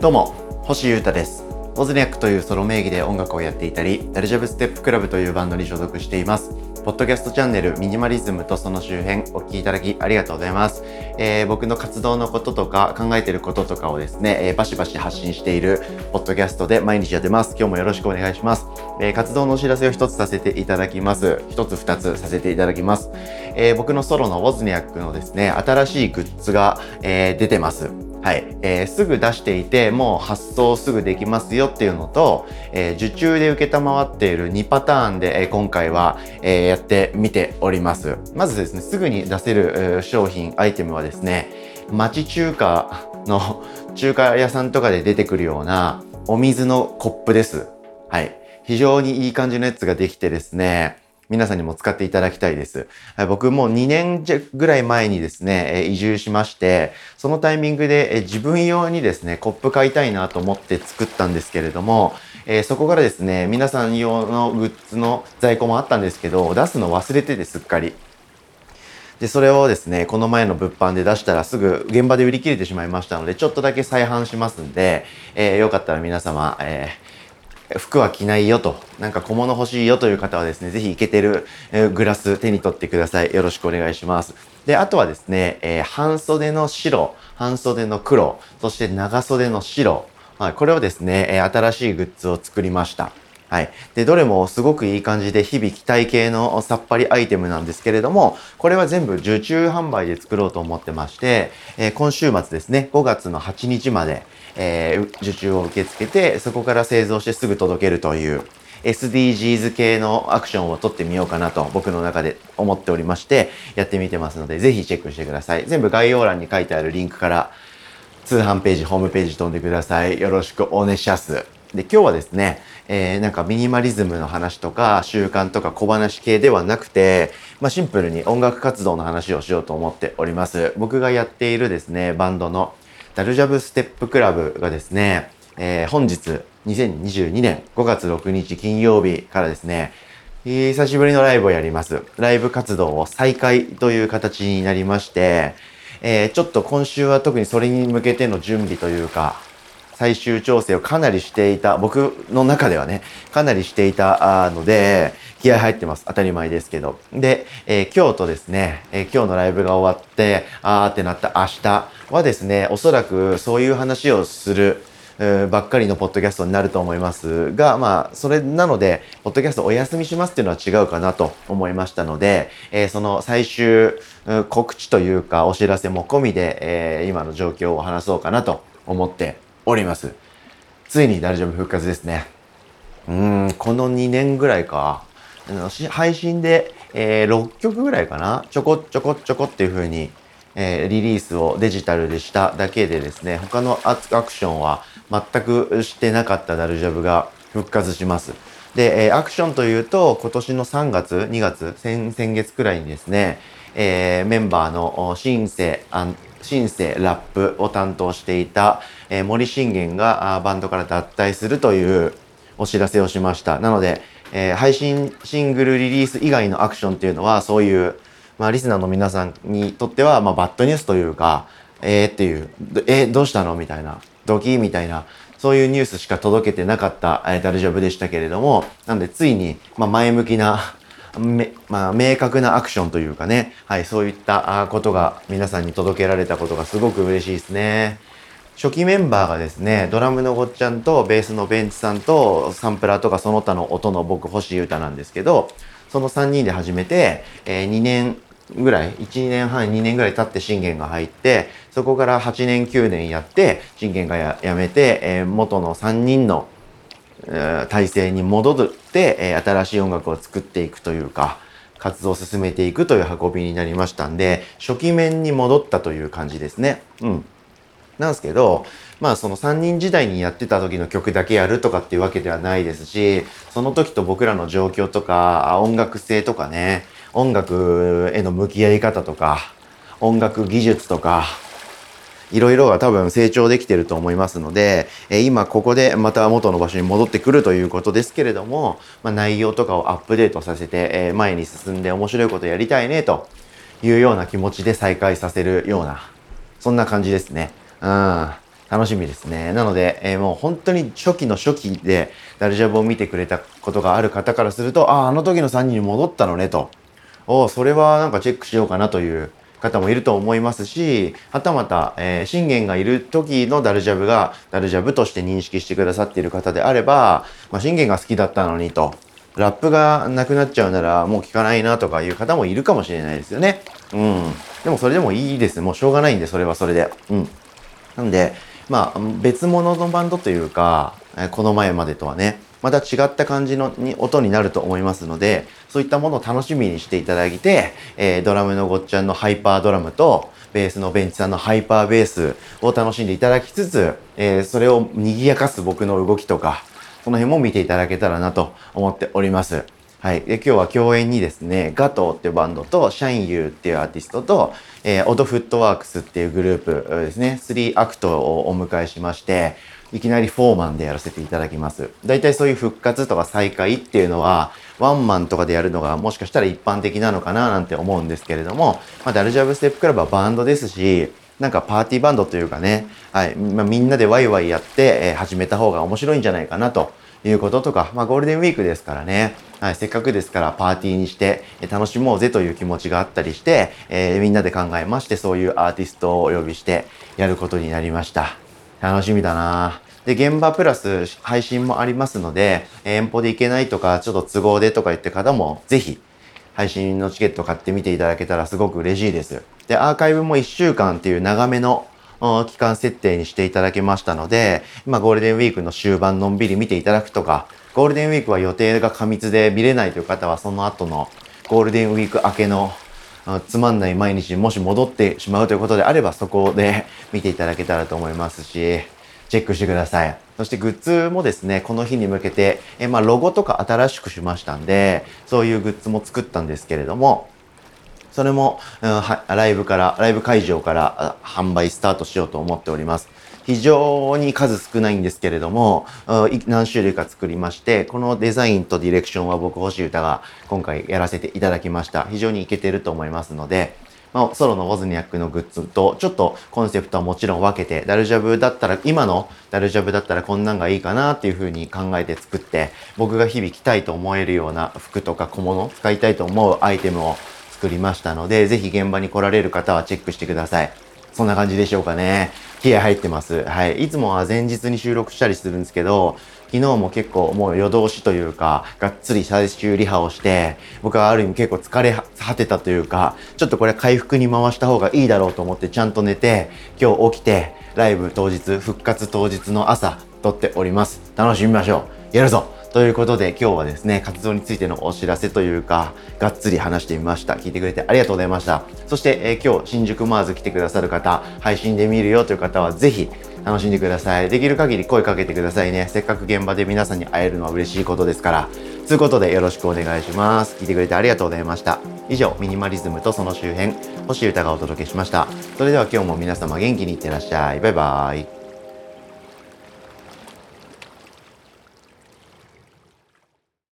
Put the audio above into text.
どうも星優太ですオズニャックというソロ名義で音楽をやっていたりダルジャブステップクラブというバンドに所属していますポッドキャストチャンネルミニマリズムとその周辺お聞きいただきありがとうございます。えー、僕の活動のこととか考えてることとかをですね、えー、バシバシ発信しているポッドキャストで毎日やってます。今日もよろしくお願いします。えー、活動のお知らせを一つさせていただきます。一つ二つさせていただきます。え僕のソロのウォズニャックのですね、新しいグッズが、え出てます。はい、えー、すぐ出していて、もう発送すぐできますよっていうのと、えー、受注で受けたまわっている2パターンで、えー、今回は、えやってみております。まずですね、すぐに出せる商品、アイテムはですね、町中華の 中華屋さんとかで出てくるようなお水のコップです。はい。非常にいい感じのやつができてですね、皆さんにも使っていただきたいです。僕も2年ぐらい前にですね、移住しまして、そのタイミングで自分用にですね、コップ買いたいなと思って作ったんですけれども、えそこからですね、皆さん用のグッズの在庫もあったんですけど、出すの忘れててすっかり。で、それをですね、この前の物販で出したらすぐ現場で売り切れてしまいましたので、ちょっとだけ再販しますんで、えー、よかったら皆様、えー服は着ないよと、なんか小物欲しいよという方はですね、ぜひイケてるグラス手に取ってください。よろしくお願いします。で、あとはですね、えー、半袖の白、半袖の黒、そして長袖の白、はい、これをですね、え、新しいグッズを作りました。はい。で、どれもすごくいい感じで日々期待系のさっぱりアイテムなんですけれども、これは全部受注販売で作ろうと思ってまして、えー、今週末ですね、5月の8日まで、えー、受注を受け付けて、そこから製造してすぐ届けるという、SDGs 系のアクションを取ってみようかなと僕の中で思っておりましてやってみてますのでぜひチェックしてください。全部概要欄に書いてあるリンクから通販ページ、ホームページ飛んでください。よろしくお願いします。で、今日はですね、えー、なんかミニマリズムの話とか習慣とか小話系ではなくて、まあ、シンプルに音楽活動の話をしようと思っております。僕がやっているですね、バンドのダルジャブステップクラブがですね、えー、本日2022年5月6日金曜日からですね、久しぶりのライブをやります。ライブ活動を再開という形になりまして、えー、ちょっと今週は特にそれに向けての準備というか、最終調整をかなりしていた、僕の中ではね、かなりしていたので、気合入ってます。当たり前ですけど。で、えー、今日とですね、えー、今日のライブが終わって、あーってなった明日はですね、おそらくそういう話をする、ばっかりのポッドキャストになると思いますが、まあ、それなので、ポッドキャストお休みしますっていうのは違うかなと思いましたので、えー、その最終告知というかお知らせも込みで、えー、今の状況を話そうかなと思っております。ついに大丈夫復活ですね。うん、この2年ぐらいか。配信で、えー、6曲ぐらいかなちょこちょこちょこっていう風に、えー、リリースをデジタルでしただけでですね、他のアクションは全くしてなかったダルジャブが復活します。で、えー、アクションというと、今年の3月、2月、先先月くらいにですね、えー、メンバーのシンセ、シンセ、ラップを担当していた、え、森信玄がバンドから脱退するというお知らせをしました。なので、え、配信シングルリリース以外のアクションっていうのは、そういう、まあ、リスナーの皆さんにとっては、まあ、バッドニュースというか、えー、っていう、えー、どうしたのみたいな、ドキみたいな、そういうニュースしか届けてなかった、えー、大丈夫でしたけれども、なんでついに、まあ、前向きな、め、まあ、明確なアクションというかね、はい、そういったことが皆さんに届けられたことがすごく嬉しいですね。初期メンバーがですね、ドラムのごっちゃんとベースのベンチさんとサンプラーとかその他の音の僕星優太なんですけど、その3人で始めて、えー、2年ぐらい、1年半、2年ぐらい経って信玄が入って、そこから8年、9年やって、信玄がやめて、えー、元の3人の、体制に戻って、え、新しい音楽を作っていくというか、活動を進めていくという運びになりましたんで、初期面に戻ったという感じですね。うん。なんですけど、まあその3人時代にやってた時の曲だけやるとかっていうわけではないですし、その時と僕らの状況とか、音楽性とかね、音楽への向き合い方とか、音楽技術とか、いろいろが多分成長できてると思いますので、え今ここでまた元の場所に戻ってくるということですけれども、まあ、内容とかをアップデートさせて、え前に進んで面白いことやりたいねというような気持ちで再開させるような、そんな感じですね。うん。楽しみですね。なので、えー、もう本当に初期の初期でダルジャブを見てくれたことがある方からすると、ああ、あの時の3人に戻ったのねと。おそれはなんかチェックしようかなという方もいると思いますし、はたまた、えー、信玄がいる時のダルジャブがダルジャブとして認識してくださっている方であれば、まあ、信玄が好きだったのにと、ラップがなくなっちゃうならもう聞かないなとかいう方もいるかもしれないですよね。うん。でもそれでもいいです。もうしょうがないんで、それはそれで。うん。なんで、まあ、別物のバンドというか、この前までとはね、また違った感じのに音になると思いますので、そういったものを楽しみにしていただいて、えー、ドラムのごっちゃんのハイパードラムと、ベースのベンチさんのハイパーベースを楽しんでいただきつつ、えー、それを賑やかす僕の動きとか、その辺も見ていただけたらなと思っております。はい。で、今日は共演にですね、ガトーっていうバンドと、シャインユーっていうアーティストと、えー、オドフットワークスっていうグループですね、3アクトをお迎えしまして、いきなりフォーマンでやらせていただきます。大体そういう復活とか再開っていうのは、ワンマンとかでやるのがもしかしたら一般的なのかななんて思うんですけれども、まあ、ダルジャブステップクラブはバンドですし、なんかパーティーバンドというかね、はい、まあ、みんなでワイワイやって、え、始めた方が面白いんじゃないかなということとか、まあゴールデンウィークですからね、はい、せっかくですからパーティーにして楽しもうぜという気持ちがあったりして、えー、みんなで考えましてそういうアーティストをお呼びしてやることになりました。楽しみだなで、現場プラス配信もありますので、遠方で行けないとか、ちょっと都合でとか言って方も、ぜひ、配信のチケット買ってみていただけたらすごく嬉しいです。で、アーカイブも1週間っていう長めの期間設定にしていただけましたので、今ゴールデンウィークの終盤のんびり見ていただくとか、ゴールデンウィークは予定が過密で見れないという方はその後のゴールデンウィーク明けのつまんない毎日にもし戻ってしまうということであればそこで見ていただけたらと思いますし、チェックしてください。そしてグッズもですね、この日に向けて、えまあ、ロゴとか新しくしましたんで、そういうグッズも作ったんですけれども、それも、うん、ライブから、ライブ会場から販売スタートしようと思っております。非常に数少ないんですけれども、何種類か作りまして、このデザインとディレクションは僕、星歌が今回やらせていただきました。非常にいけてると思いますので、まあ、ソロのウォズニアックのグッズと、ちょっとコンセプトはもちろん分けて、ダルジャブだったら、今のダルジャブだったらこんなんがいいかなっていう風に考えて作って、僕が日々着たいと思えるような服とか小物、使いたいと思うアイテムを作りましたので、ぜひ現場に来られる方はチェックしてください。そんな感じでしょうかね。気合入ってます。はい。いつもは前日に収録したりするんですけど、昨日も結構もう夜通しというか、がっつり最終リハをして、僕はある意味結構疲れ果てたというか、ちょっとこれ回復に回した方がいいだろうと思ってちゃんと寝て、今日起きて、ライブ当日、復活当日の朝、撮っております。楽しみましょう。やるぞということで今日はですね、活動についてのお知らせというか、がっつり話してみました。聞いてくれてありがとうございました。そして、えー、今日新宿マーズ来てくださる方、配信で見るよという方はぜひ楽しんでください。できる限り声かけてくださいね。せっかく現場で皆さんに会えるのは嬉しいことですから。ということでよろしくお願いします。聞いてくれてありがとうございました。以上、ミニマリズムとその周辺、星歌がお届けしました。それでは今日も皆様元気にいってらっしゃい。バイバーイ。